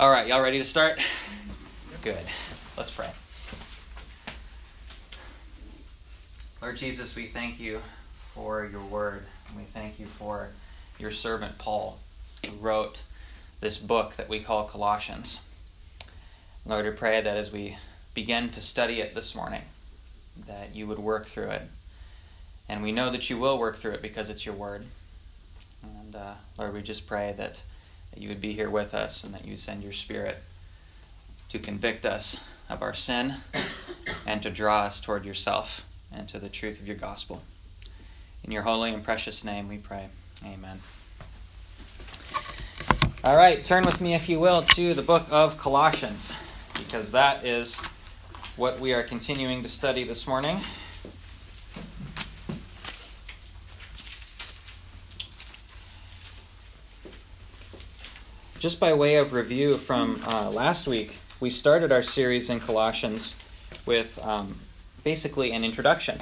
All right, y'all ready to start? Good. Let's pray. Lord Jesus, we thank you for your word. And we thank you for your servant Paul, who wrote this book that we call Colossians. Lord, we pray that as we begin to study it this morning, that you would work through it. And we know that you will work through it because it's your word. And uh, Lord, we just pray that that you would be here with us and that you send your Spirit to convict us of our sin and to draw us toward yourself and to the truth of your gospel. In your holy and precious name we pray. Amen. All right, turn with me, if you will, to the book of Colossians, because that is what we are continuing to study this morning. Just by way of review from uh, last week, we started our series in Colossians with um, basically an introduction.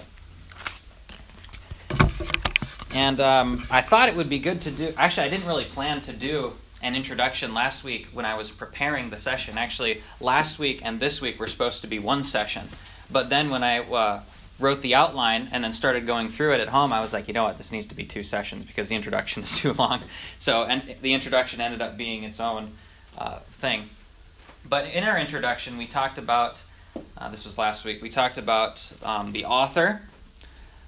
And um, I thought it would be good to do. Actually, I didn't really plan to do an introduction last week when I was preparing the session. Actually, last week and this week were supposed to be one session. But then when I uh, wrote the outline and then started going through it at home, I was like, you know what, this needs to be two sessions because the introduction is too long. So, and the introduction ended up being its own uh, thing. But in our introduction, we talked about uh, this was last week. We talked about um, the author,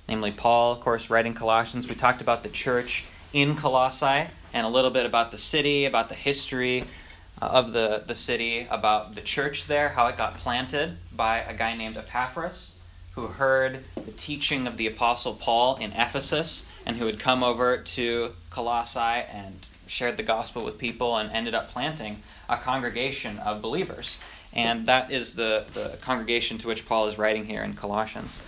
namely Paul, of course, writing Colossians. We talked about the church in Colossae and a little bit about the city, about the history uh, of the, the city, about the church there, how it got planted by a guy named Epaphras who heard the teaching of the Apostle Paul in Ephesus and who had come over to Colossae and shared the gospel with people and ended up planting a congregation of believers. And that is the, the congregation to which Paul is writing here in Colossians.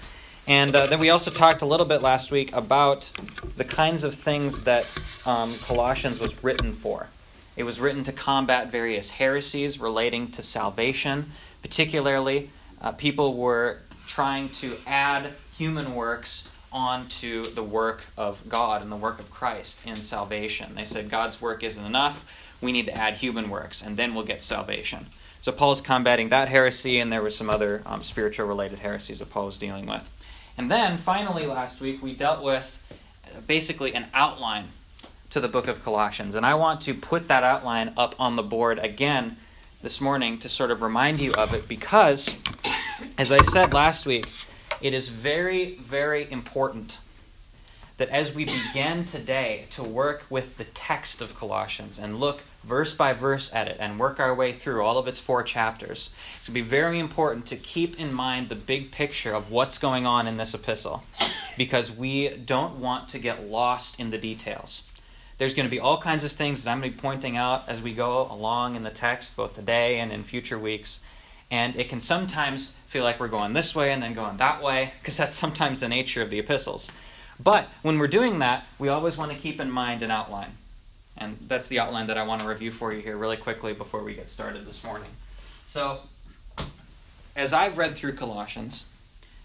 And uh, then we also talked a little bit last week about the kinds of things that um, Colossians was written for. It was written to combat various heresies relating to salvation. Particularly, uh, people were trying to add human works onto the work of God and the work of Christ in salvation. They said God's work isn't enough. We need to add human works, and then we'll get salvation. So Paul's combating that heresy, and there were some other um, spiritual related heresies that Paul was dealing with. And then finally, last week, we dealt with basically an outline to the book of Colossians. And I want to put that outline up on the board again this morning to sort of remind you of it because as I said last week, it is very, very important that as we begin today to work with the text of Colossians and look verse by verse at it and work our way through all of its four chapters, it's going to be very important to keep in mind the big picture of what's going on in this epistle because we don't want to get lost in the details. There's going to be all kinds of things that I'm going to be pointing out as we go along in the text, both today and in future weeks. And it can sometimes feel like we're going this way and then going that way, because that's sometimes the nature of the epistles. But when we're doing that, we always want to keep in mind an outline. And that's the outline that I want to review for you here really quickly before we get started this morning. So, as I've read through Colossians,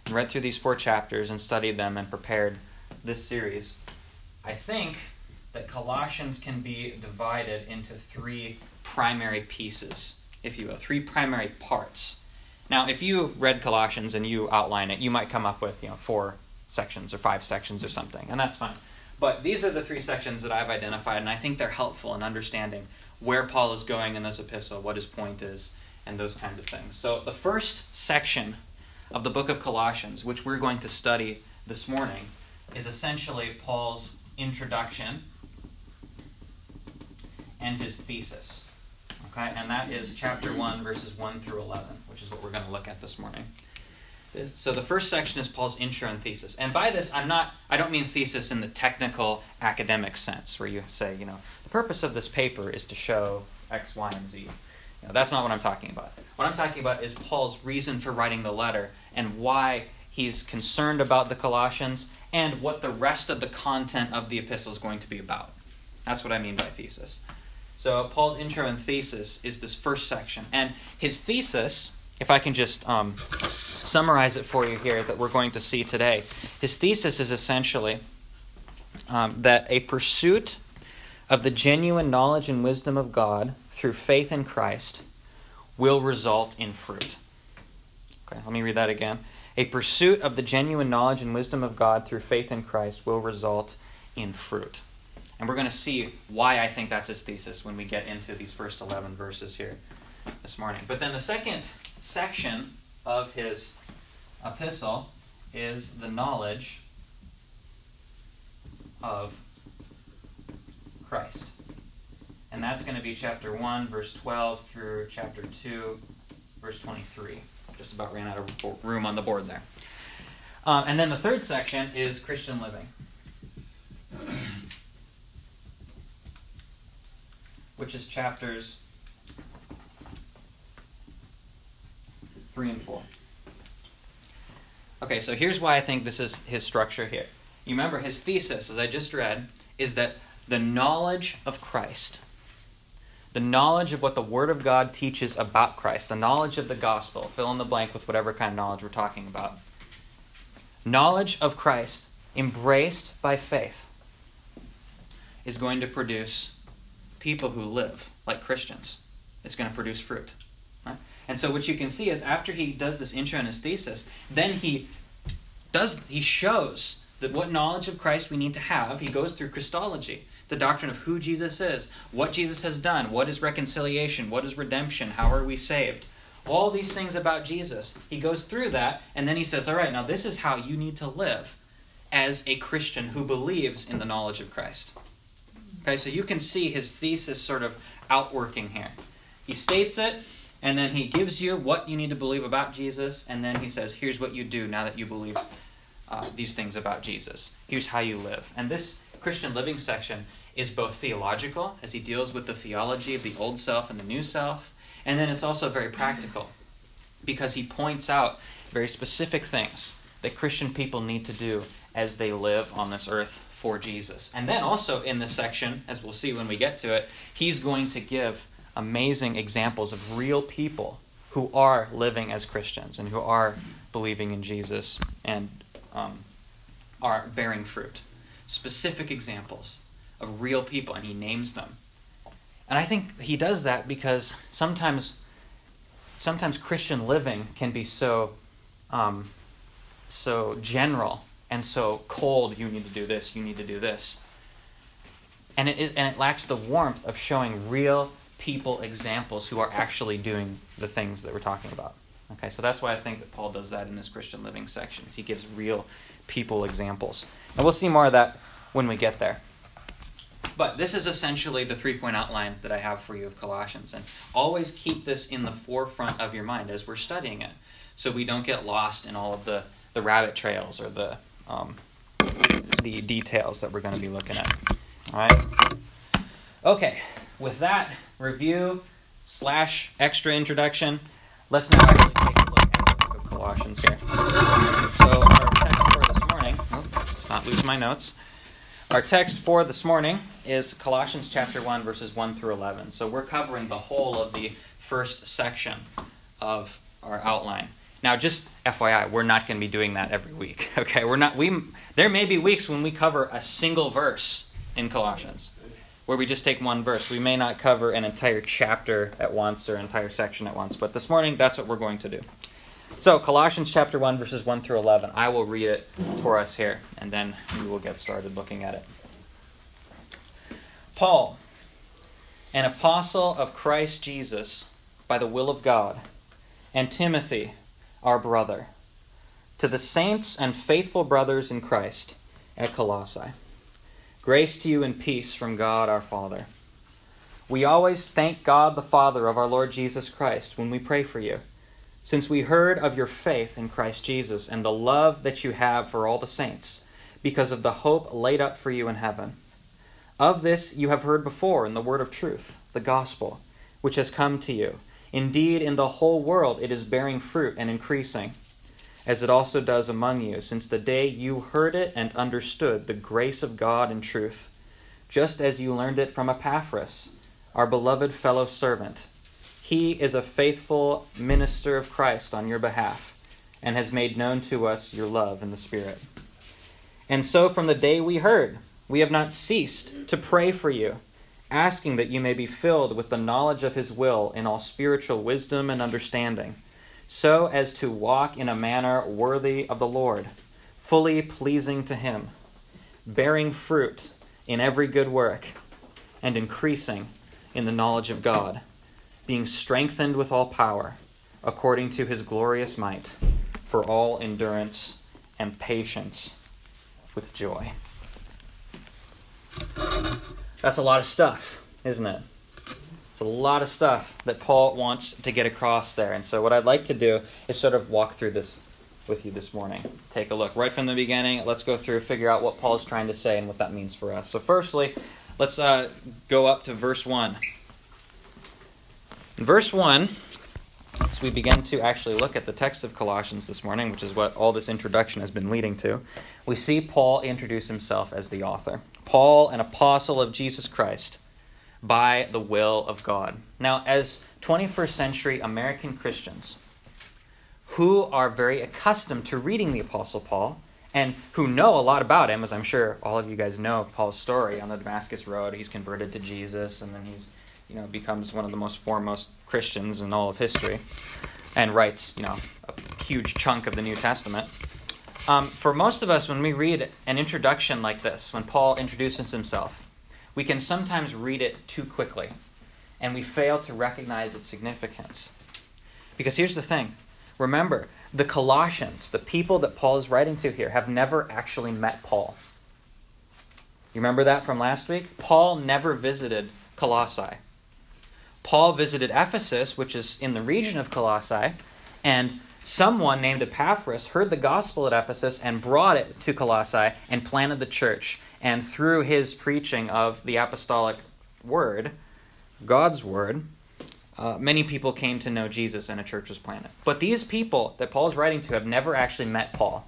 read through these four chapters and studied them and prepared this series, I think that Colossians can be divided into three primary pieces if you will, three primary parts. Now, if you read Colossians and you outline it, you might come up with, you know, four sections or five sections or something, and that's fine. But these are the three sections that I've identified, and I think they're helpful in understanding where Paul is going in this epistle, what his point is, and those kinds of things. So, the first section of the book of Colossians, which we're going to study this morning, is essentially Paul's introduction and his thesis. Okay, and that is chapter 1, verses 1 through 11, which is what we're going to look at this morning. So the first section is Paul's intro and thesis. And by this, I'm not, I don't mean thesis in the technical academic sense, where you say, you know, the purpose of this paper is to show X, Y, and Z. You know, that's not what I'm talking about. What I'm talking about is Paul's reason for writing the letter and why he's concerned about the Colossians and what the rest of the content of the epistle is going to be about. That's what I mean by thesis. So, Paul's intro and thesis is this first section. And his thesis, if I can just um, summarize it for you here, that we're going to see today, his thesis is essentially um, that a pursuit of the genuine knowledge and wisdom of God through faith in Christ will result in fruit. Okay, let me read that again. A pursuit of the genuine knowledge and wisdom of God through faith in Christ will result in fruit. And we're going to see why I think that's his thesis when we get into these first 11 verses here this morning. But then the second section of his epistle is the knowledge of Christ. And that's going to be chapter 1, verse 12 through chapter 2, verse 23. Just about ran out of room on the board there. Um, and then the third section is Christian living. Which is chapters 3 and 4. Okay, so here's why I think this is his structure here. You remember his thesis, as I just read, is that the knowledge of Christ, the knowledge of what the Word of God teaches about Christ, the knowledge of the gospel, fill in the blank with whatever kind of knowledge we're talking about. Knowledge of Christ, embraced by faith, is going to produce people who live like Christians. It's going to produce fruit. And so what you can see is after he does this intro and his thesis, then he does he shows that what knowledge of Christ we need to have. He goes through Christology, the doctrine of who Jesus is, what Jesus has done, what is reconciliation, what is redemption, how are we saved. All these things about Jesus. He goes through that and then he says, "All right, now this is how you need to live as a Christian who believes in the knowledge of Christ." Okay, so you can see his thesis sort of outworking here. He states it, and then he gives you what you need to believe about Jesus, and then he says, here's what you do now that you believe uh, these things about Jesus. Here's how you live. And this Christian living section is both theological, as he deals with the theology of the old self and the new self, and then it's also very practical, because he points out very specific things that Christian people need to do as they live on this earth for Jesus. And then also in this section, as we'll see when we get to it, he's going to give amazing examples of real people who are living as Christians and who are believing in Jesus and um, are bearing fruit. Specific examples of real people, and he names them. And I think he does that because sometimes, sometimes Christian living can be so, um, so general and so cold. You need to do this. You need to do this. And it, and it lacks the warmth of showing real people examples who are actually doing the things that we're talking about. Okay, so that's why I think that Paul does that in his Christian living sections. He gives real people examples. And we'll see more of that when we get there. But this is essentially the three point outline that I have for you of Colossians. And always keep this in the forefront of your mind as we're studying it so we don't get lost in all of the, the rabbit trails or the, um, the details that we're going to be looking at. All right? Okay, with that review slash extra introduction, let's now actually take a look at the book of Colossians here. So our text for this morning, oh, let's not lose my notes. Our text for this morning is Colossians chapter 1, verses 1 through 11. So we're covering the whole of the first section of our outline. Now, just FYI, we're not going to be doing that every week. Okay, we're not. We there may be weeks when we cover a single verse in Colossians where we just take one verse. We may not cover an entire chapter at once or entire section at once, but this morning that's what we're going to do. So, Colossians chapter 1, verses 1 through 11. I will read it for us here, and then we will get started looking at it. Paul, an apostle of Christ Jesus by the will of God, and Timothy, our brother, to the saints and faithful brothers in Christ at Colossae Grace to you and peace from God our Father. We always thank God the Father of our Lord Jesus Christ when we pray for you, since we heard of your faith in Christ Jesus and the love that you have for all the saints, because of the hope laid up for you in heaven. Of this you have heard before in the word of truth, the gospel, which has come to you. Indeed, in the whole world it is bearing fruit and increasing as it also does among you, since the day you heard it and understood the grace of God in truth, just as you learned it from Epaphras, our beloved fellow servant. He is a faithful minister of Christ on your behalf, and has made known to us your love in the Spirit. And so, from the day we heard, we have not ceased to pray for you asking that you may be filled with the knowledge of his will in all spiritual wisdom and understanding, so as to walk in a manner worthy of the Lord, fully pleasing to him, bearing fruit in every good work, and increasing in the knowledge of God, being strengthened with all power, according to his glorious might, for all endurance and patience with joy. That's a lot of stuff, isn't it? It's a lot of stuff that Paul wants to get across there. And so, what I'd like to do is sort of walk through this with you this morning. Take a look right from the beginning. Let's go through, figure out what Paul's trying to say and what that means for us. So, firstly, let's uh, go up to verse 1. In verse 1, as we begin to actually look at the text of Colossians this morning, which is what all this introduction has been leading to, we see Paul introduce himself as the author. Paul, an apostle of Jesus Christ, by the will of God. Now, as 21st century American Christians who are very accustomed to reading the Apostle Paul and who know a lot about him, as I'm sure all of you guys know Paul's story on the Damascus Road, he's converted to Jesus and then he's you know becomes one of the most foremost Christians in all of history and writes you know a huge chunk of the New Testament. Um, for most of us, when we read an introduction like this, when Paul introduces himself, we can sometimes read it too quickly and we fail to recognize its significance. Because here's the thing remember, the Colossians, the people that Paul is writing to here, have never actually met Paul. You remember that from last week? Paul never visited Colossae. Paul visited Ephesus, which is in the region of Colossae, and someone named Epaphras heard the gospel at Ephesus and brought it to Colossae and planted the church. And through his preaching of the apostolic word, God's word, uh, many people came to know Jesus and a church was planted. But these people that Paul is writing to have never actually met Paul.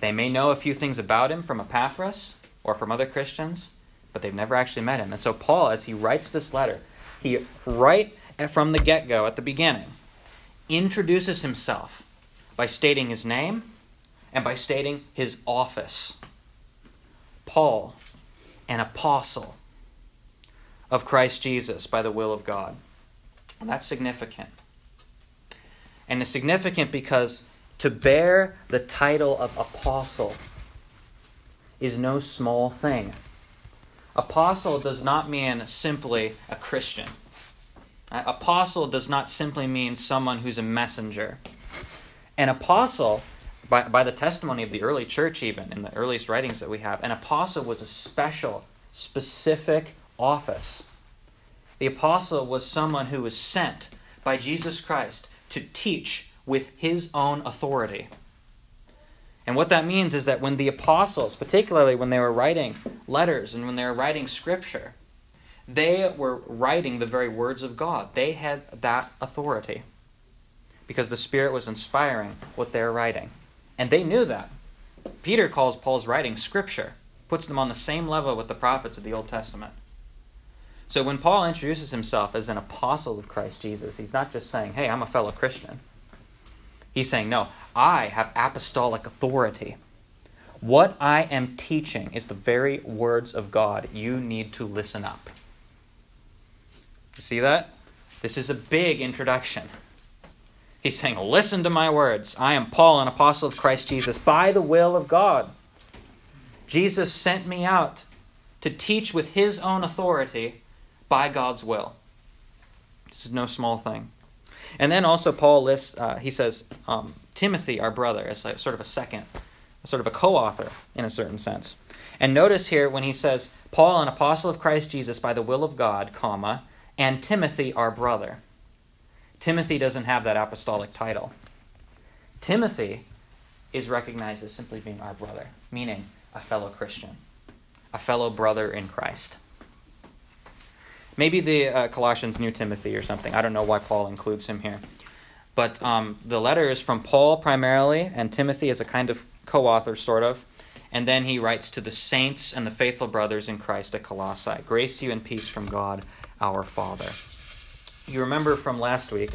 They may know a few things about him from Epaphras or from other Christians, but they've never actually met him. And so, Paul, as he writes this letter, he, right from the get go, at the beginning, introduces himself by stating his name and by stating his office. Paul, an apostle of Christ Jesus by the will of God. And that's significant. And it's significant because to bear the title of apostle is no small thing. Apostle does not mean simply a Christian. Apostle does not simply mean someone who's a messenger. An apostle, by, by the testimony of the early church, even in the earliest writings that we have, an apostle was a special, specific office. The apostle was someone who was sent by Jesus Christ to teach with his own authority. And what that means is that when the apostles, particularly when they were writing letters and when they were writing scripture, they were writing the very words of God. They had that authority because the Spirit was inspiring what they're writing. And they knew that. Peter calls Paul's writing scripture, puts them on the same level with the prophets of the Old Testament. So when Paul introduces himself as an apostle of Christ Jesus, he's not just saying, hey, I'm a fellow Christian. He's saying, no, I have apostolic authority. What I am teaching is the very words of God. You need to listen up. You see that? This is a big introduction. He's saying, Listen to my words. I am Paul, an apostle of Christ Jesus, by the will of God. Jesus sent me out to teach with his own authority by God's will. This is no small thing. And then also, Paul lists, uh, he says, um, Timothy, our brother, as sort of a second, sort of a co author in a certain sense. And notice here when he says, Paul, an apostle of Christ Jesus by the will of God, comma, and Timothy, our brother. Timothy doesn't have that apostolic title. Timothy is recognized as simply being our brother, meaning a fellow Christian, a fellow brother in Christ. Maybe the uh, Colossians knew Timothy or something. I don't know why Paul includes him here. But um, the letter is from Paul primarily, and Timothy is a kind of co author, sort of. And then he writes to the saints and the faithful brothers in Christ at Colossae Grace to you and peace from God our Father. You remember from last week,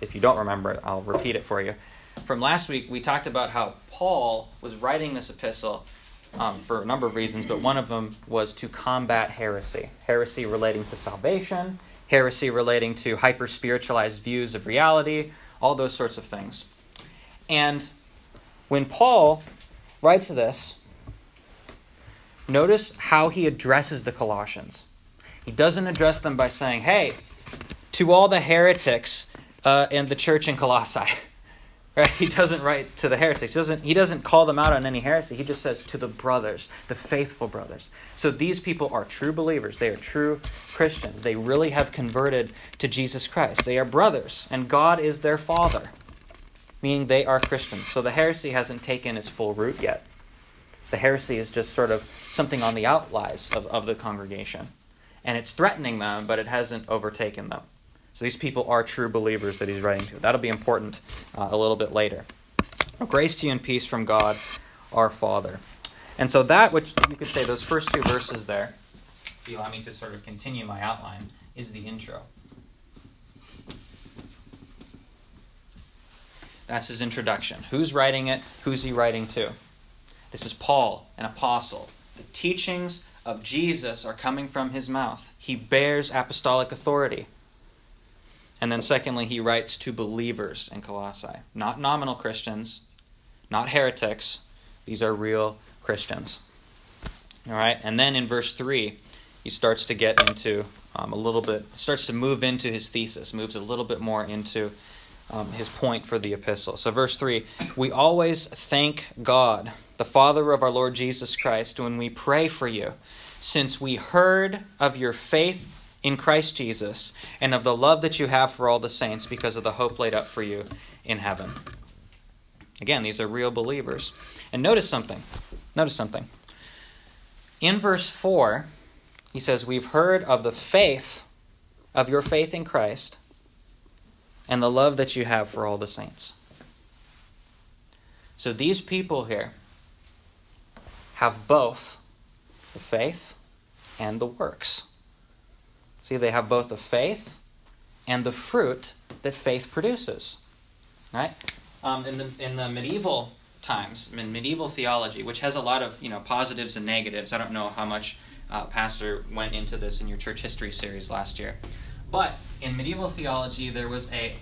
if you don't remember I'll repeat it for you. From last week, we talked about how Paul was writing this epistle um, for a number of reasons, but one of them was to combat heresy. Heresy relating to salvation, heresy relating to hyper spiritualized views of reality, all those sorts of things. And when Paul writes this, notice how he addresses the Colossians. He doesn't address them by saying, hey, to all the heretics uh, in the church in Colossae. Right? He doesn't write to the heretics. He doesn't, he doesn't call them out on any heresy. He just says to the brothers, the faithful brothers. So these people are true believers. They are true Christians. They really have converted to Jesus Christ. They are brothers, and God is their father, meaning they are Christians. So the heresy hasn't taken its full root yet. The heresy is just sort of something on the outlies of, of the congregation. And it's threatening them, but it hasn't overtaken them. So these people are true believers that he's writing to. That'll be important uh, a little bit later. Grace to you and peace from God our Father. And so that, which you could say, those first two verses there, if you allow me to sort of continue my outline, is the intro. That's his introduction. Who's writing it? Who's he writing to? This is Paul, an apostle. The teachings of Jesus are coming from his mouth. He bears apostolic authority. And then, secondly, he writes to believers in Colossae, not nominal Christians, not heretics. These are real Christians. All right, and then in verse 3, he starts to get into um, a little bit, starts to move into his thesis, moves a little bit more into um, his point for the epistle. So, verse 3 We always thank God, the Father of our Lord Jesus Christ, when we pray for you, since we heard of your faith in Christ Jesus and of the love that you have for all the saints because of the hope laid up for you in heaven. Again, these are real believers. And notice something. Notice something. In verse 4, he says, We've heard of the faith, of your faith in Christ, and the love that you have for all the saints. So these people here have both the faith and the works. See, they have both the faith and the fruit that faith produces. Right? Um, in, the, in the medieval times, in medieval theology, which has a lot of you know positives and negatives. I don't know how much uh, Pastor went into this in your church history series last year, but in medieval theology there was a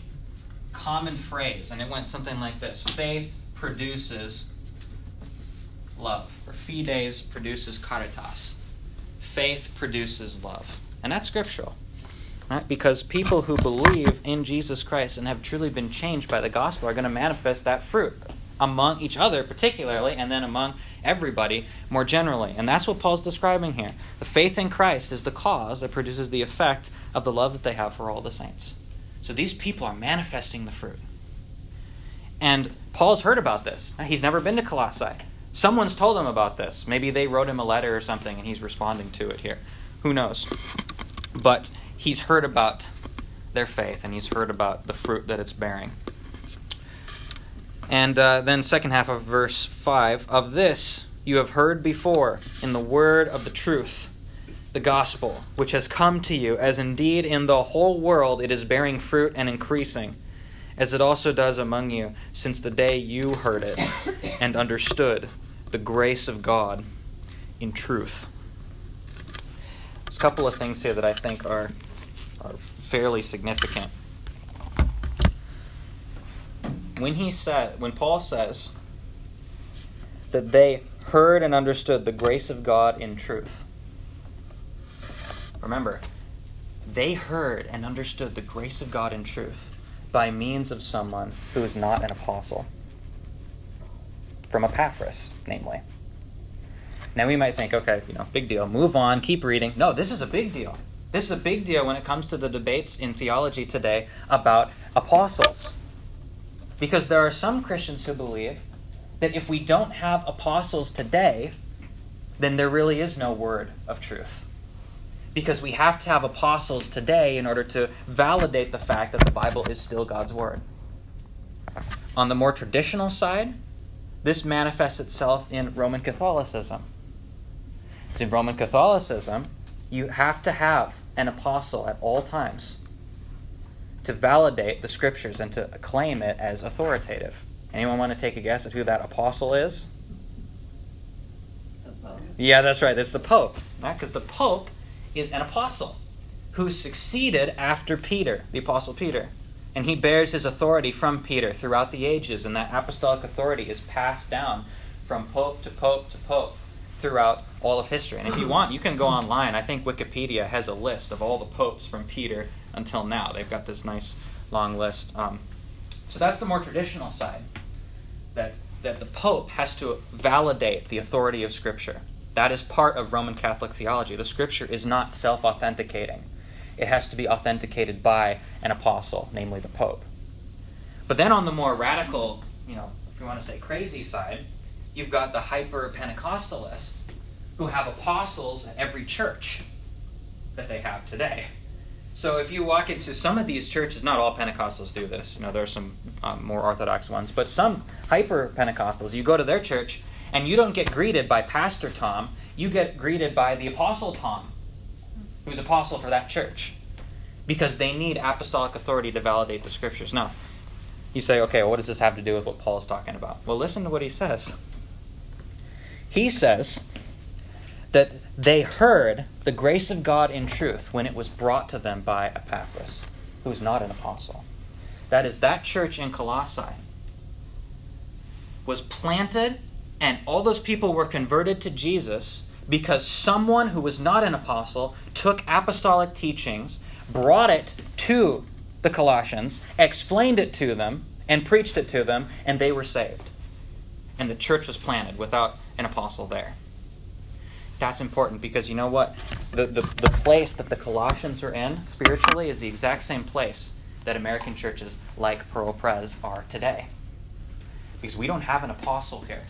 common phrase, and it went something like this: Faith produces love, or fides produces caritas. Faith produces love. And that's scriptural. Right? Because people who believe in Jesus Christ and have truly been changed by the gospel are going to manifest that fruit among each other, particularly, and then among everybody more generally. And that's what Paul's describing here. The faith in Christ is the cause that produces the effect of the love that they have for all the saints. So these people are manifesting the fruit. And Paul's heard about this. He's never been to Colossae. Someone's told him about this. Maybe they wrote him a letter or something and he's responding to it here. Who knows? But he's heard about their faith and he's heard about the fruit that it's bearing. And uh, then, second half of verse 5 of this you have heard before in the word of the truth, the gospel, which has come to you, as indeed in the whole world it is bearing fruit and increasing, as it also does among you, since the day you heard it and understood the grace of God in truth. There's a couple of things here that I think are, are fairly significant. When he said, when Paul says that they heard and understood the grace of God in truth. Remember, they heard and understood the grace of God in truth by means of someone who is not an apostle. From Epaphras, namely. Now we might think, okay, you know, big deal. Move on, keep reading. No, this is a big deal. This is a big deal when it comes to the debates in theology today about apostles. Because there are some Christians who believe that if we don't have apostles today, then there really is no word of truth. Because we have to have apostles today in order to validate the fact that the Bible is still God's word. On the more traditional side, this manifests itself in Roman Catholicism in Roman Catholicism, you have to have an apostle at all times to validate the scriptures and to claim it as authoritative. Anyone want to take a guess at who that apostle is? Yeah, that's right. That's the Pope. Because the Pope is an apostle who succeeded after Peter, the Apostle Peter. And he bears his authority from Peter throughout the ages, and that apostolic authority is passed down from pope to pope to pope throughout all of history. And if you want, you can go online. I think Wikipedia has a list of all the popes from Peter until now. They've got this nice long list. Um, so that's the more traditional side. That that the pope has to validate the authority of Scripture. That is part of Roman Catholic theology. The Scripture is not self-authenticating. It has to be authenticated by an apostle, namely the pope. But then on the more radical, you know, if you want to say crazy side, you've got the hyper Pentecostalists who have apostles at every church that they have today. So if you walk into some of these churches, not all Pentecostals do this. You know, there are some um, more orthodox ones, but some hyper Pentecostals, you go to their church and you don't get greeted by Pastor Tom. You get greeted by the Apostle Tom, who's apostle for that church, because they need apostolic authority to validate the scriptures. Now, you say, okay, well, what does this have to do with what Paul is talking about? Well, listen to what he says. He says that they heard the grace of God in truth when it was brought to them by Epaphras, who is not an apostle. That is, that church in Colossae was planted, and all those people were converted to Jesus because someone who was not an apostle took apostolic teachings, brought it to the Colossians, explained it to them, and preached it to them, and they were saved. And the church was planted without an apostle there. That's important because you know what? The, the, the place that the Colossians are in spiritually is the exact same place that American churches like Pearl Pres are today. Because we don't have an apostle here.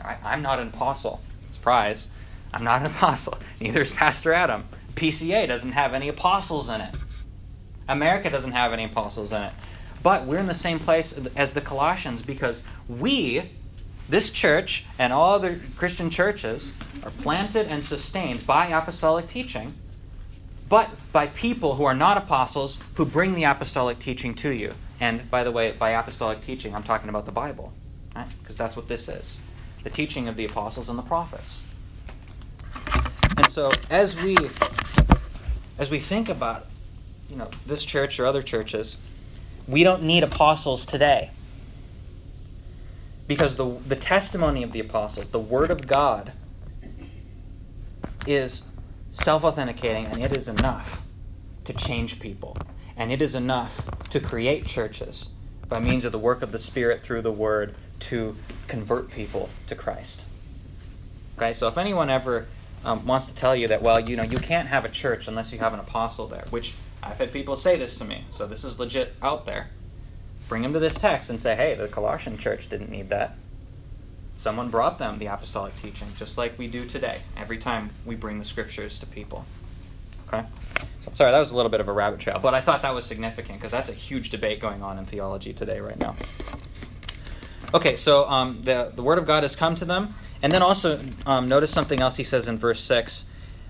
All right? I'm not an apostle. Surprise. I'm not an apostle. Neither is Pastor Adam. PCA doesn't have any apostles in it. America doesn't have any apostles in it. But we're in the same place as the Colossians because we this church and all other Christian churches are planted and sustained by apostolic teaching, but by people who are not apostles who bring the apostolic teaching to you. And by the way, by apostolic teaching, I'm talking about the Bible, right? Because that's what this is the teaching of the apostles and the prophets. And so as we as we think about you know this church or other churches, we don't need apostles today because the, the testimony of the apostles, the word of God, is self authenticating and it is enough to change people. And it is enough to create churches by means of the work of the Spirit through the word to convert people to Christ. Okay, so if anyone ever um, wants to tell you that, well, you know, you can't have a church unless you have an apostle there, which I've had people say this to me, so this is legit out there bring them to this text and say, hey, the Colossian church didn't need that. Someone brought them the apostolic teaching, just like we do today, every time we bring the scriptures to people. Okay? Sorry, that was a little bit of a rabbit trail, but I thought that was significant because that's a huge debate going on in theology today, right now. Okay, so um, the, the Word of God has come to them. And then also, um, notice something else he says in verse 6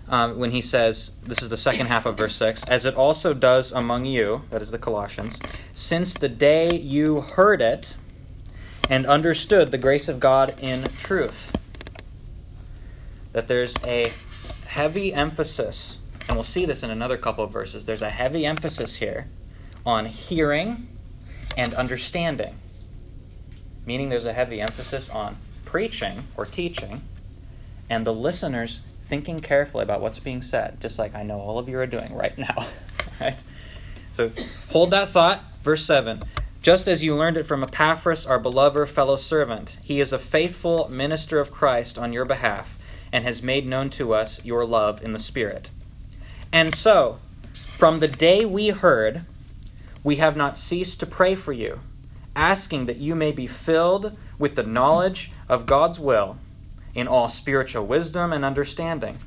um, when he says, this is the second half of verse 6, as it also does among you, that is the Colossians, since the day you heard it and understood the grace of God in truth. That there's a heavy emphasis, and we'll see this in another couple of verses, there's a heavy emphasis here on hearing and understanding. Meaning there's a heavy emphasis on preaching or teaching, and the listeners thinking carefully about what's being said, just like I know all of you are doing right now. right? So hold that thought. Verse 7 Just as you learned it from Epaphras, our beloved fellow servant, he is a faithful minister of Christ on your behalf and has made known to us your love in the Spirit. And so, from the day we heard, we have not ceased to pray for you, asking that you may be filled with the knowledge of God's will in all spiritual wisdom and understanding,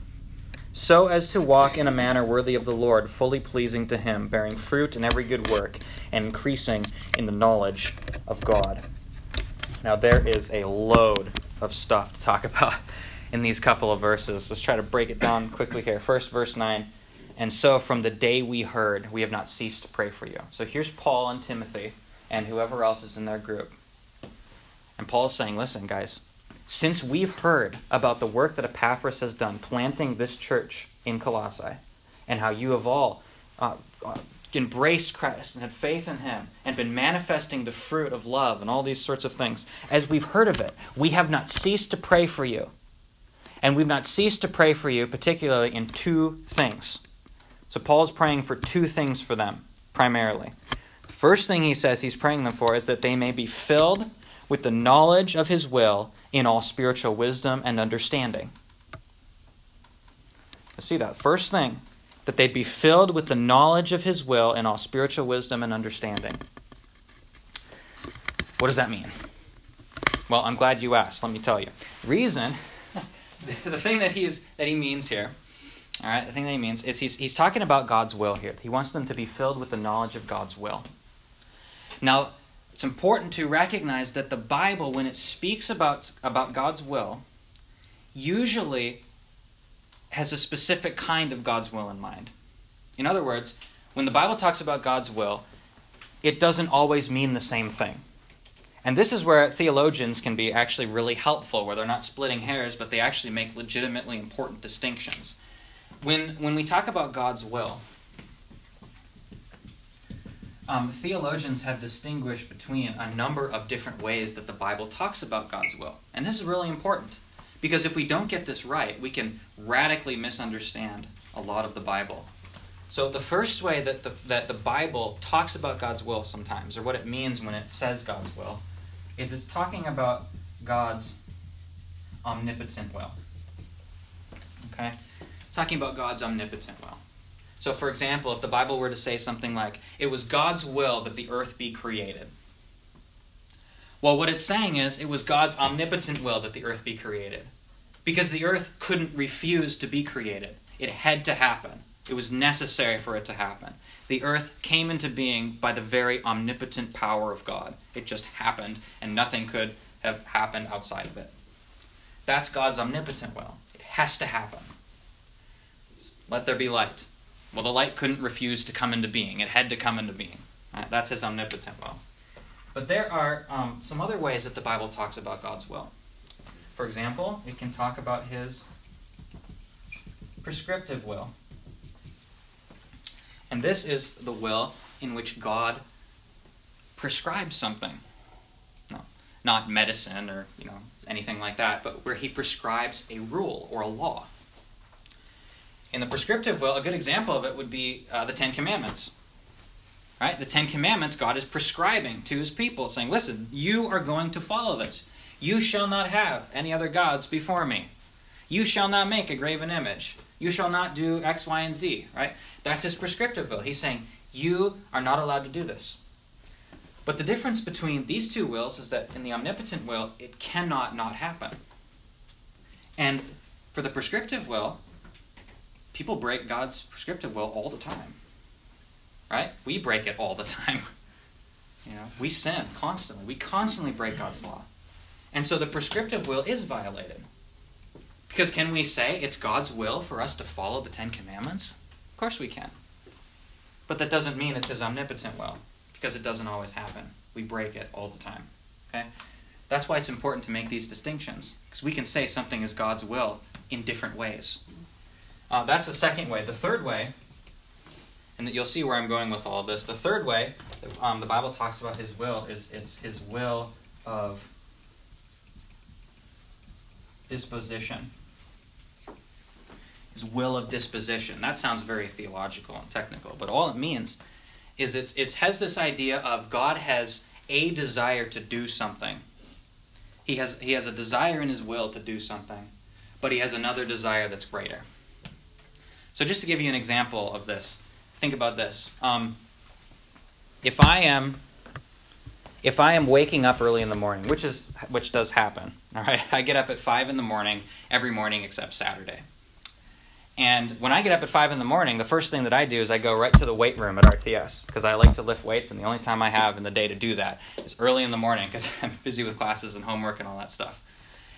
so as to walk in a manner worthy of the Lord, fully pleasing to Him, bearing fruit in every good work, and increasing in the knowledge of God. Now, there is a load of stuff to talk about in these couple of verses. Let's try to break it down quickly here. First, verse 9. And so, from the day we heard, we have not ceased to pray for you. So, here's Paul and Timothy and whoever else is in their group. And Paul is saying, listen, guys, since we've heard about the work that Epaphras has done planting this church in Colossae and how you have all uh, uh, embraced Christ and had faith in Him and been manifesting the fruit of love and all these sorts of things, as we've heard of it, we have not ceased to pray for you. And we've not ceased to pray for you, particularly in two things. So Paul's praying for two things for them, primarily. The first thing he says he's praying them for is that they may be filled with the knowledge of his will in all spiritual wisdom and understanding. See that. First thing, that they be filled with the knowledge of his will in all spiritual wisdom and understanding. What does that mean? Well, I'm glad you asked. Let me tell you. Reason, the thing that he is that he means here, all right, the thing that he means is he's he's talking about God's will here. He wants them to be filled with the knowledge of God's will. Now, it's important to recognize that the Bible, when it speaks about about God's will, usually has a specific kind of God's will in mind. In other words, when the Bible talks about God's will, it doesn't always mean the same thing. And this is where theologians can be actually really helpful, where they're not splitting hairs, but they actually make legitimately important distinctions. When, when we talk about God's will, um, theologians have distinguished between a number of different ways that the Bible talks about God's will. And this is really important. Because if we don't get this right, we can radically misunderstand a lot of the Bible. So, the first way that the, that the Bible talks about God's will sometimes, or what it means when it says God's will, is it's talking about God's omnipotent will. Okay? It's talking about God's omnipotent will. So, for example, if the Bible were to say something like, It was God's will that the earth be created. Well, what it's saying is it was God's omnipotent will that the earth be created. Because the earth couldn't refuse to be created, it had to happen. It was necessary for it to happen. The earth came into being by the very omnipotent power of God. It just happened, and nothing could have happened outside of it. That's God's omnipotent will. It has to happen. Let there be light. Well, the light couldn't refuse to come into being, it had to come into being. Right? That's his omnipotent will. But there are um, some other ways that the Bible talks about God's will. For example, it can talk about his prescriptive will. And this is the will in which God prescribes something. No, not medicine or you know anything like that, but where he prescribes a rule or a law. In the prescriptive will, a good example of it would be uh, the Ten Commandments. Right? The Ten Commandments, God is prescribing to his people, saying, listen, you are going to follow this. You shall not have any other gods before me. You shall not make a graven image. You shall not do X, Y, and Z, right? That's his prescriptive will. He's saying, you are not allowed to do this. But the difference between these two wills is that in the omnipotent will, it cannot not happen. And for the prescriptive will, people break God's prescriptive will all the time right? We break it all the time. You know, we sin constantly. We constantly break God's law. And so the prescriptive will is violated. Because can we say it's God's will for us to follow the Ten Commandments? Of course we can. But that doesn't mean it's His omnipotent will, because it doesn't always happen. We break it all the time. Okay? That's why it's important to make these distinctions, because we can say something is God's will in different ways. Uh, that's the second way. The third way and you'll see where I'm going with all this. The third way um, the Bible talks about His will is it's His will of disposition. His will of disposition. That sounds very theological and technical, but all it means is it's, it has this idea of God has a desire to do something. He has, he has a desire in his will to do something, but he has another desire that's greater. So, just to give you an example of this, think about this. Um, if I am if I am waking up early in the morning, which is which does happen, all right, I get up at five in the morning every morning except Saturday. And when I get up at five in the morning, the first thing that I do is I go right to the weight room at RTS because I like to lift weights, and the only time I have in the day to do that is early in the morning because I'm busy with classes and homework and all that stuff.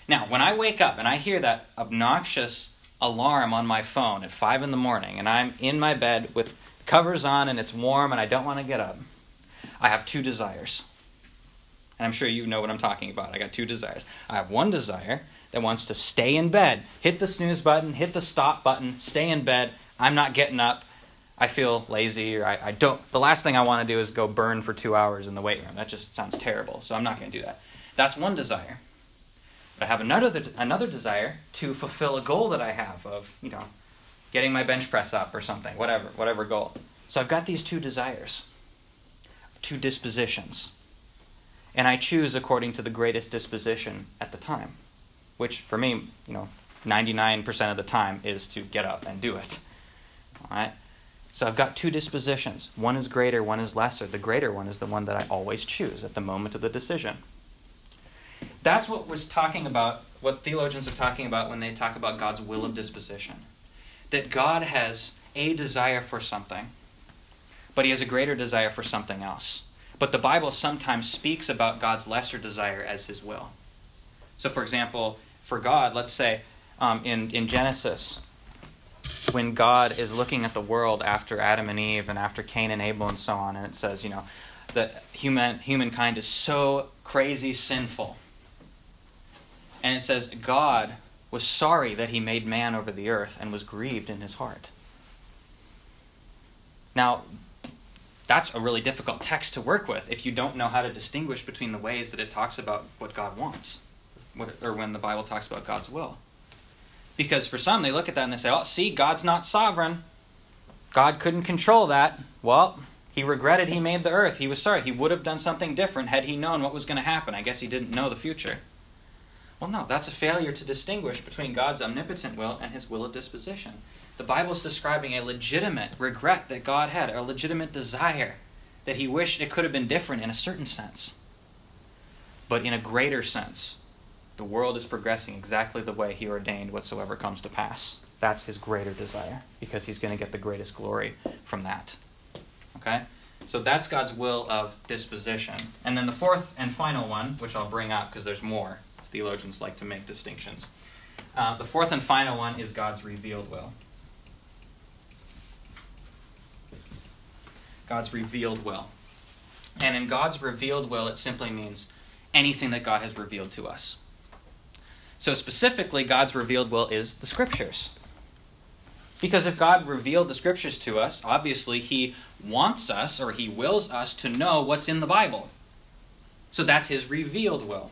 Now, when I wake up and I hear that obnoxious alarm on my phone at five in the morning, and I'm in my bed with covers on and it's warm and I don't want to get up, I have two desires. And I'm sure you know what I'm talking about. I got two desires. I have one desire that wants to stay in bed, hit the snooze button, hit the stop button, stay in bed. I'm not getting up. I feel lazy or I, I don't. The last thing I want to do is go burn for two hours in the weight room. That just sounds terrible. So I'm not going to do that. That's one desire. I have another another desire to fulfill a goal that I have of you know getting my bench press up or something, whatever, whatever goal. So I've got these two desires, two dispositions. And I choose according to the greatest disposition at the time, which for me, you know, 99% of the time is to get up and do it. All right? So I've got two dispositions. One is greater, one is lesser. The greater one is the one that I always choose at the moment of the decision. That's what we're talking about, what theologians are talking about when they talk about God's will of disposition. That God has a desire for something, but he has a greater desire for something else. But the Bible sometimes speaks about God's lesser desire as his will. So, for example, for God, let's say um, in, in Genesis, when God is looking at the world after Adam and Eve and after Cain and Abel and so on, and it says, you know, that human, humankind is so crazy sinful. And it says, God was sorry that he made man over the earth and was grieved in his heart. Now, that's a really difficult text to work with if you don't know how to distinguish between the ways that it talks about what God wants, or when the Bible talks about God's will. Because for some, they look at that and they say, oh, see, God's not sovereign. God couldn't control that. Well, he regretted he made the earth. He was sorry. He would have done something different had he known what was going to happen. I guess he didn't know the future. Well, no, that's a failure to distinguish between God's omnipotent will and his will of disposition. The Bible is describing a legitimate regret that God had, a legitimate desire that he wished it could have been different in a certain sense. But in a greater sense, the world is progressing exactly the way he ordained whatsoever comes to pass. That's his greater desire because he's going to get the greatest glory from that. Okay? So that's God's will of disposition. And then the fourth and final one, which I'll bring up because there's more. Theologians like to make distinctions. Uh, the fourth and final one is God's revealed will. God's revealed will. And in God's revealed will, it simply means anything that God has revealed to us. So, specifically, God's revealed will is the Scriptures. Because if God revealed the Scriptures to us, obviously He wants us or He wills us to know what's in the Bible. So, that's His revealed will.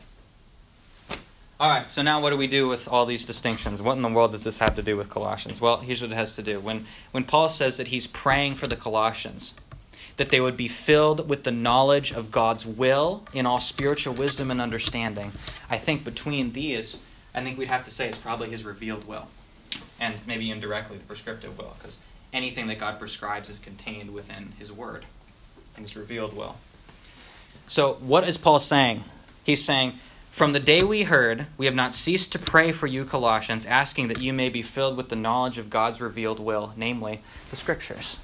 All right, so now what do we do with all these distinctions? What in the world does this have to do with Colossians? Well, here's what it has to do. When, when Paul says that he's praying for the Colossians, that they would be filled with the knowledge of God's will in all spiritual wisdom and understanding. I think between these, I think we'd have to say it's probably his revealed will, and maybe indirectly the prescriptive will, because anything that God prescribes is contained within his word and his revealed will. So, what is Paul saying? He's saying, From the day we heard, we have not ceased to pray for you, Colossians, asking that you may be filled with the knowledge of God's revealed will, namely the Scriptures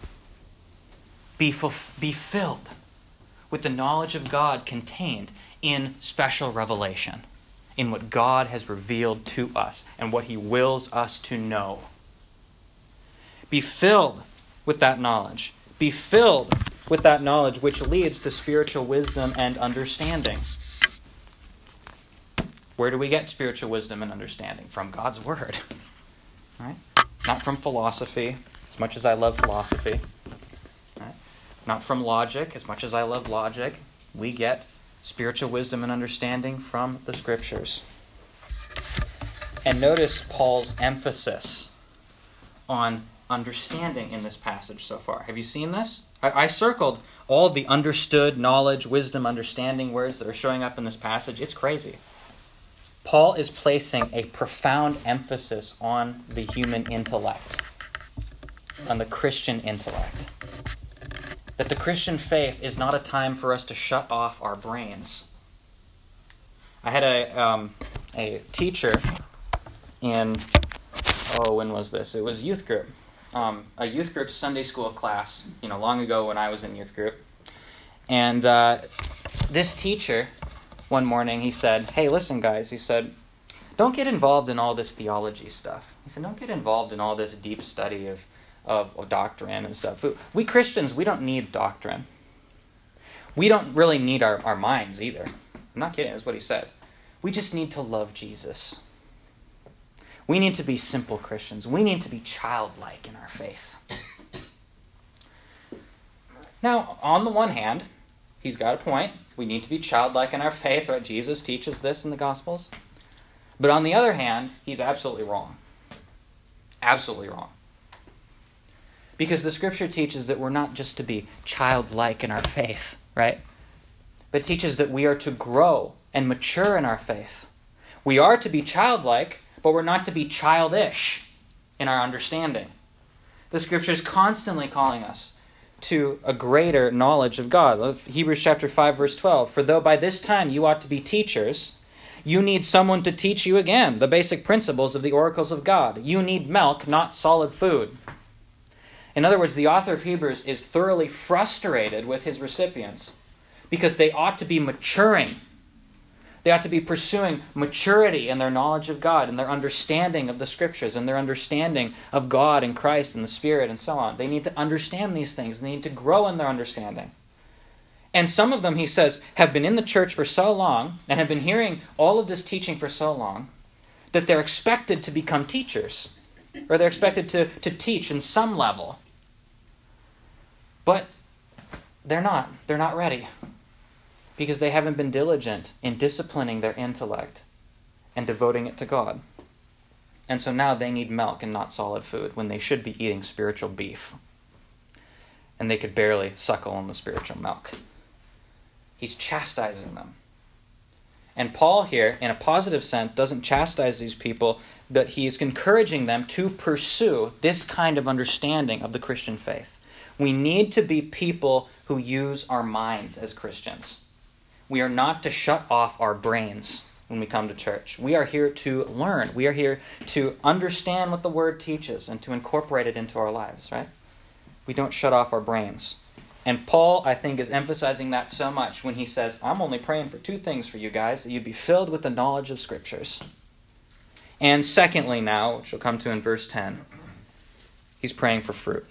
be, be filled with the knowledge of God contained in special revelation, in what God has revealed to us and what He wills us to know. Be filled with that knowledge. Be filled with that knowledge which leads to spiritual wisdom and understanding. Where do we get spiritual wisdom and understanding? From God's Word. Right? Not from philosophy, as much as I love philosophy not from logic, as much as I love logic. We get spiritual wisdom and understanding from the scriptures. And notice Paul's emphasis on understanding in this passage so far. Have you seen this? I, I circled all the understood, knowledge, wisdom, understanding words that are showing up in this passage. It's crazy. Paul is placing a profound emphasis on the human intellect, on the Christian intellect that the Christian faith is not a time for us to shut off our brains. I had a, um, a teacher in, oh, when was this? It was youth group. Um, a youth group Sunday school class, you know, long ago when I was in youth group. And uh, this teacher, one morning, he said, Hey, listen, guys, he said, don't get involved in all this theology stuff. He said, don't get involved in all this deep study of of, of doctrine and stuff. We Christians, we don't need doctrine. We don't really need our, our minds either. I'm not kidding, that's what he said. We just need to love Jesus. We need to be simple Christians. We need to be childlike in our faith. Now, on the one hand, he's got a point. We need to be childlike in our faith, right? Jesus teaches this in the Gospels. But on the other hand, he's absolutely wrong. Absolutely wrong. Because the scripture teaches that we're not just to be childlike in our faith, right? But teaches that we are to grow and mature in our faith. We are to be childlike, but we're not to be childish in our understanding. The scripture is constantly calling us to a greater knowledge of God. Hebrews chapter 5 verse 12, for though by this time you ought to be teachers, you need someone to teach you again the basic principles of the oracles of God. You need milk, not solid food. In other words, the author of Hebrews is thoroughly frustrated with his recipients because they ought to be maturing. They ought to be pursuing maturity in their knowledge of God and their understanding of the Scriptures and their understanding of God and Christ and the Spirit and so on. They need to understand these things. They need to grow in their understanding. And some of them, he says, have been in the church for so long and have been hearing all of this teaching for so long that they're expected to become teachers or they're expected to, to teach in some level. But they're not. They're not ready because they haven't been diligent in disciplining their intellect and devoting it to God. And so now they need milk and not solid food when they should be eating spiritual beef. And they could barely suckle on the spiritual milk. He's chastising them. And Paul here, in a positive sense, doesn't chastise these people, but he's encouraging them to pursue this kind of understanding of the Christian faith. We need to be people who use our minds as Christians. We are not to shut off our brains when we come to church. We are here to learn. We are here to understand what the Word teaches and to incorporate it into our lives, right? We don't shut off our brains. And Paul, I think, is emphasizing that so much when he says, I'm only praying for two things for you guys that you be filled with the knowledge of Scriptures. And secondly, now, which we'll come to in verse 10, he's praying for fruit.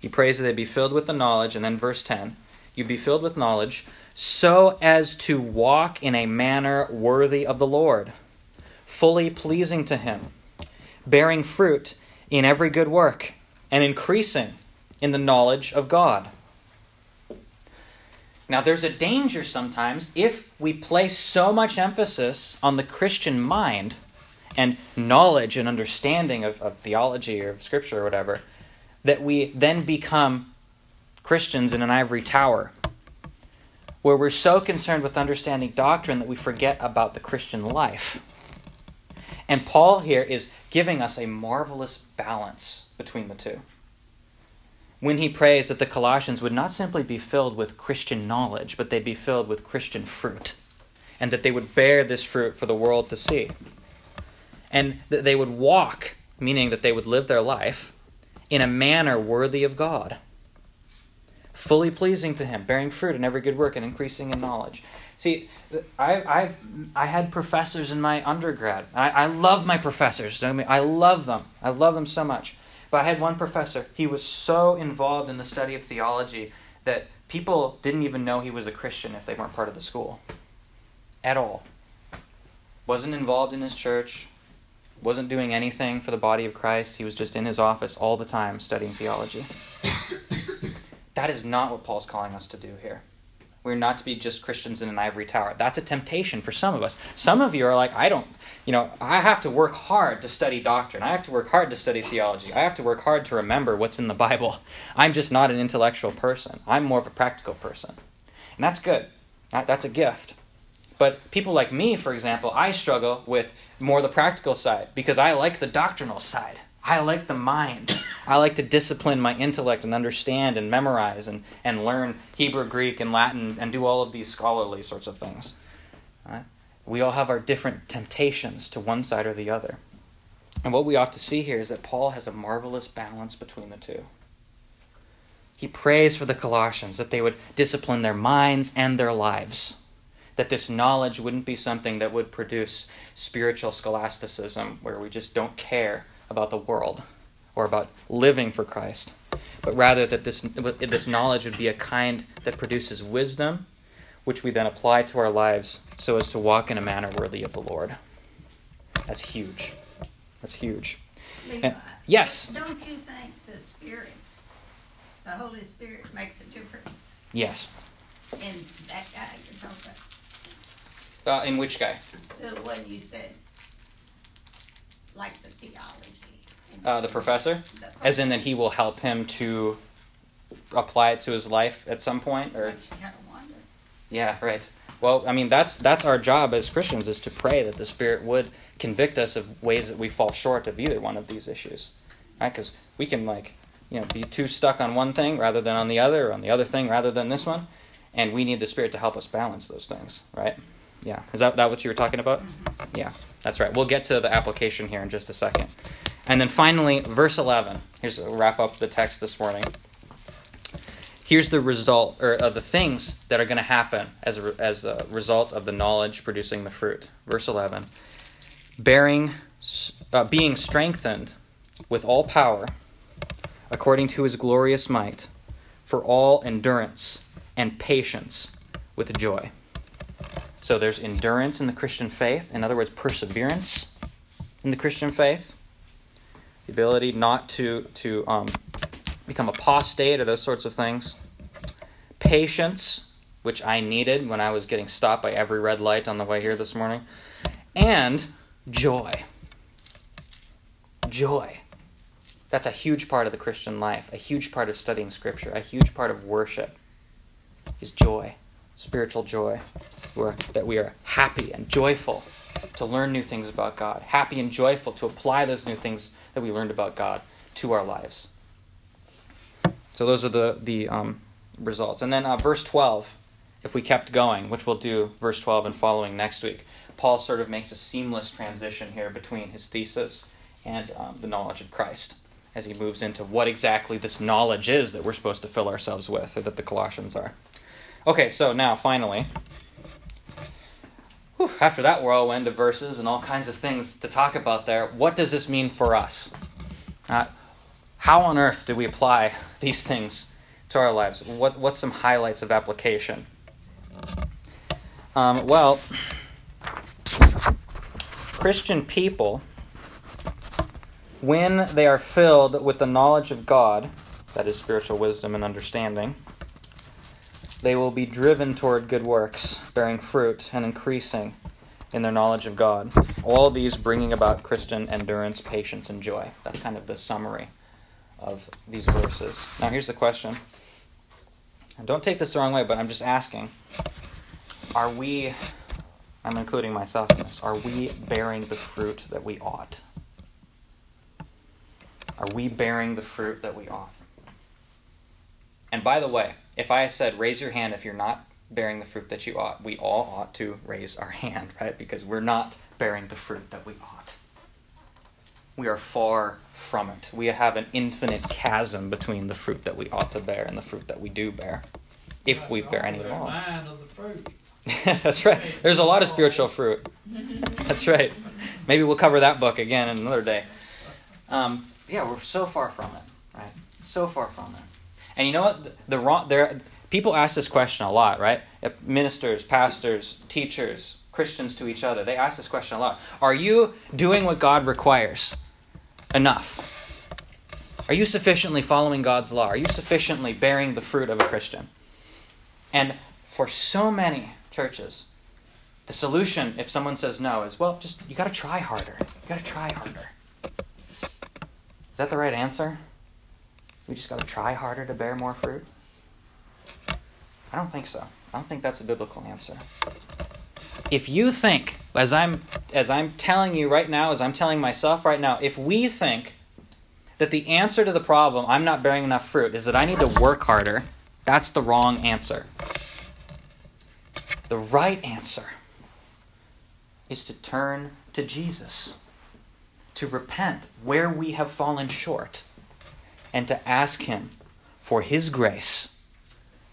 He prays that they be filled with the knowledge, and then verse 10 you be filled with knowledge, so as to walk in a manner worthy of the Lord, fully pleasing to Him, bearing fruit in every good work, and increasing in the knowledge of God. Now, there's a danger sometimes if we place so much emphasis on the Christian mind and knowledge and understanding of, of theology or of Scripture or whatever that we then become Christians in an ivory tower, where we're so concerned with understanding doctrine that we forget about the Christian life. And Paul here is giving us a marvelous balance between the two. When he prays that the Colossians would not simply be filled with Christian knowledge, but they'd be filled with Christian fruit, and that they would bear this fruit for the world to see. And that they would walk, meaning that they would live their life in a manner worthy of God, fully pleasing to Him, bearing fruit in every good work and increasing in knowledge. See, I, I've I had professors in my undergrad. I, I love my professors. I, mean, I love them. I love them so much. But I had one professor. He was so involved in the study of theology that people didn't even know he was a Christian if they weren't part of the school, at all. Wasn't involved in his church wasn't doing anything for the body of Christ. He was just in his office all the time studying theology. That is not what Paul's calling us to do here. We're not to be just Christians in an ivory tower. That's a temptation for some of us. Some of you are like, I don't, you know, I have to work hard to study doctrine. I have to work hard to study theology. I have to work hard to remember what's in the Bible. I'm just not an intellectual person. I'm more of a practical person. And that's good. That, that's a gift. But people like me, for example, I struggle with more the practical side because I like the doctrinal side. I like the mind. I like to discipline my intellect and understand and memorize and, and learn Hebrew, Greek, and Latin and do all of these scholarly sorts of things. We all have our different temptations to one side or the other. And what we ought to see here is that Paul has a marvelous balance between the two. He prays for the Colossians that they would discipline their minds and their lives that this knowledge wouldn't be something that would produce spiritual scholasticism where we just don't care about the world or about living for Christ, but rather that this, this knowledge would be a kind that produces wisdom, which we then apply to our lives so as to walk in a manner worthy of the Lord. That's huge. That's huge. Levi, And- yes. Don't you think the Spirit, the Holy Spirit, makes a difference Yes. in that guy you're talking about? Uh, in which guy? The one you said, like the theology. Uh, the professor? the- As in that he will help him to apply it to his life at some point? Or. Yeah, right. Well, I mean, that's that's our job as Christians is to pray that the Spirit would convict us of ways that we fall short of either one of these issues, right? Because we can like, you know, be too stuck on one thing rather than on the other, or on the other thing rather than this one, and we need the Spirit to help us balance those things, right? Yeah. Is that that what you were talking about? Yeah, that's right. We'll get to the application here in just a second, and then finally, verse eleven. Here's a wrap up the text this morning here's the result or of the things that are going to happen as a, as a result of the knowledge producing the fruit verse 11 bearing uh, being strengthened with all power according to his glorious might for all endurance and patience with joy so there's endurance in the christian faith in other words perseverance in the christian faith the ability not to to um, become apostate or those sorts of things. Patience, which I needed when I was getting stopped by every red light on the way here this morning. And joy. Joy. That's a huge part of the Christian life, a huge part of studying Scripture, a huge part of worship is joy, spiritual joy, where, that we are happy and joyful to learn new things about God, happy and joyful to apply those new things that we learned about God to our lives. So those are the the um, results. And then uh, verse 12, if we kept going, which we'll do verse 12 and following next week, Paul sort of makes a seamless transition here between his thesis and um, the knowledge of Christ as he moves into what exactly this knowledge is that we're supposed to fill ourselves with, or that the Colossians are. Okay, so now finally, whew, after that whirlwind of verses and all kinds of things to talk about there, what does this mean for us? Uh, how on earth do we apply these things to our lives? What, what's some highlights of application? Um, well, Christian people, when they are filled with the knowledge of God, that is spiritual wisdom and understanding, they will be driven toward good works, bearing fruit and increasing in their knowledge of God. All these bringing about Christian endurance, patience, and joy. That's kind of the summary of these verses. Now, here's the question. And don't take this the wrong way, but I'm just asking Are we, I'm including myself in this, are we bearing the fruit that we ought? Are we bearing the fruit that we ought? And by the way, if I said raise your hand if you're not bearing the fruit that you ought, we all ought to raise our hand, right? Because we're not bearing the fruit that we ought. We are far from it. We have an infinite chasm between the fruit that we ought to bear and the fruit that we do bear, if we bear any at all. Of the fruit. That's right. There's a lot of spiritual fruit. That's right. Maybe we'll cover that book again in another day. Um, yeah, we're so far from it, right? So far from it. And you know what? The, the wrong there. People ask this question a lot, right? Uh, ministers, pastors, teachers, Christians to each other. They ask this question a lot. Are you doing what God requires enough? Are you sufficiently following God's law? Are you sufficiently bearing the fruit of a Christian? And for so many churches, the solution, if someone says no, is well, just you got to try harder. You got to try harder. Is that the right answer? We just got to try harder to bear more fruit? I don't think so. I don't think that's a biblical answer. If you think, as I'm as I'm telling you right now, as I'm telling myself right now, if we think that the answer to the problem I'm not bearing enough fruit is that I need to work harder, that's the wrong answer. The right answer is to turn to Jesus, to repent where we have fallen short, and to ask Him for His grace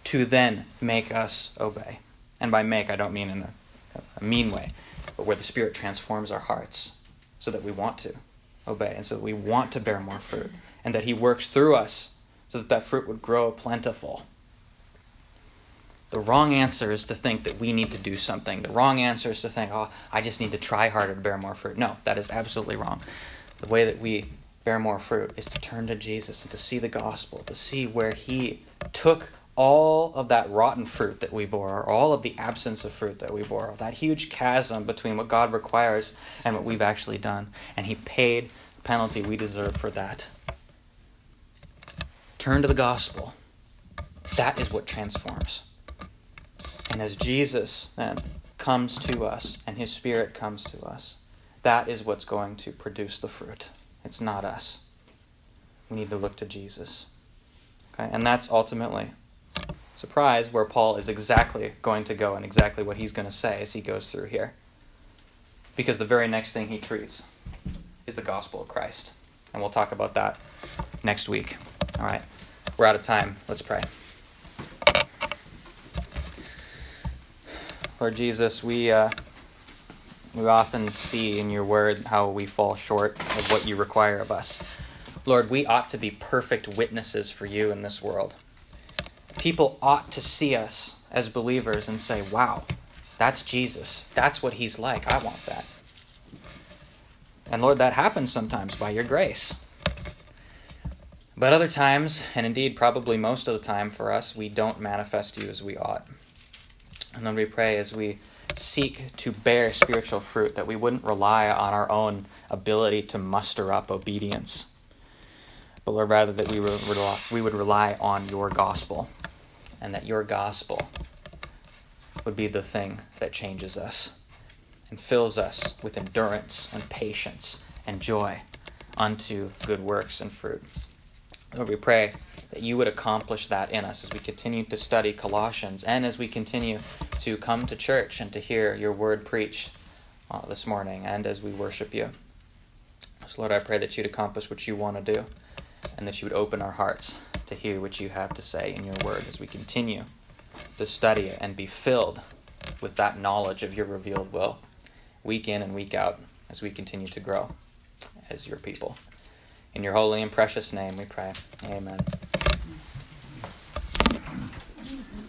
to then make us obey. And by make, I don't mean in a, a mean way, but where the Spirit transforms our hearts so that we want to obey and so that we want to bear more fruit, and that He works through us so that that fruit would grow plentiful. The wrong answer is to think that we need to do something. The wrong answer is to think, oh, I just need to try harder to bear more fruit. No, that is absolutely wrong. The way that we bear more fruit is to turn to Jesus and to see the gospel, to see where He took all of that rotten fruit that we bore, all of the absence of fruit that we bore, that huge chasm between what God requires and what we've actually done. And He paid the penalty we deserve for that. Turn to the gospel. That is what transforms. And as Jesus then comes to us and His Spirit comes to us, that is what's going to produce the fruit. It's not us. We need to look to Jesus. Okay? And that's ultimately, surprise, where Paul is exactly going to go and exactly what he's going to say as he goes through here. Because the very next thing he treats is the gospel of Christ. And we'll talk about that next week. All right. We're out of time. Let's pray. Lord Jesus, we. Uh, we often see in your word how we fall short of what you require of us. Lord, we ought to be perfect witnesses for you in this world. People ought to see us as believers and say, wow, that's Jesus. That's what he's like. I want that. And Lord, that happens sometimes by your grace. But other times, and indeed probably most of the time for us, we don't manifest you as we ought. And then we pray as we seek to bear spiritual fruit, that we wouldn't rely on our own ability to muster up obedience, but Lord, rather that we we would rely on your gospel, and that your gospel would be the thing that changes us and fills us with endurance and patience and joy unto good works and fruit. Lord, we pray that you would accomplish that in us as we continue to study Colossians and as we continue to come to church and to hear your word preached uh, this morning and as we worship you. So, Lord, I pray that you'd accomplish what you want to do and that you would open our hearts to hear what you have to say in your word as we continue to study it and be filled with that knowledge of your revealed will week in and week out as we continue to grow as your people. In your holy and precious name we pray. Amen.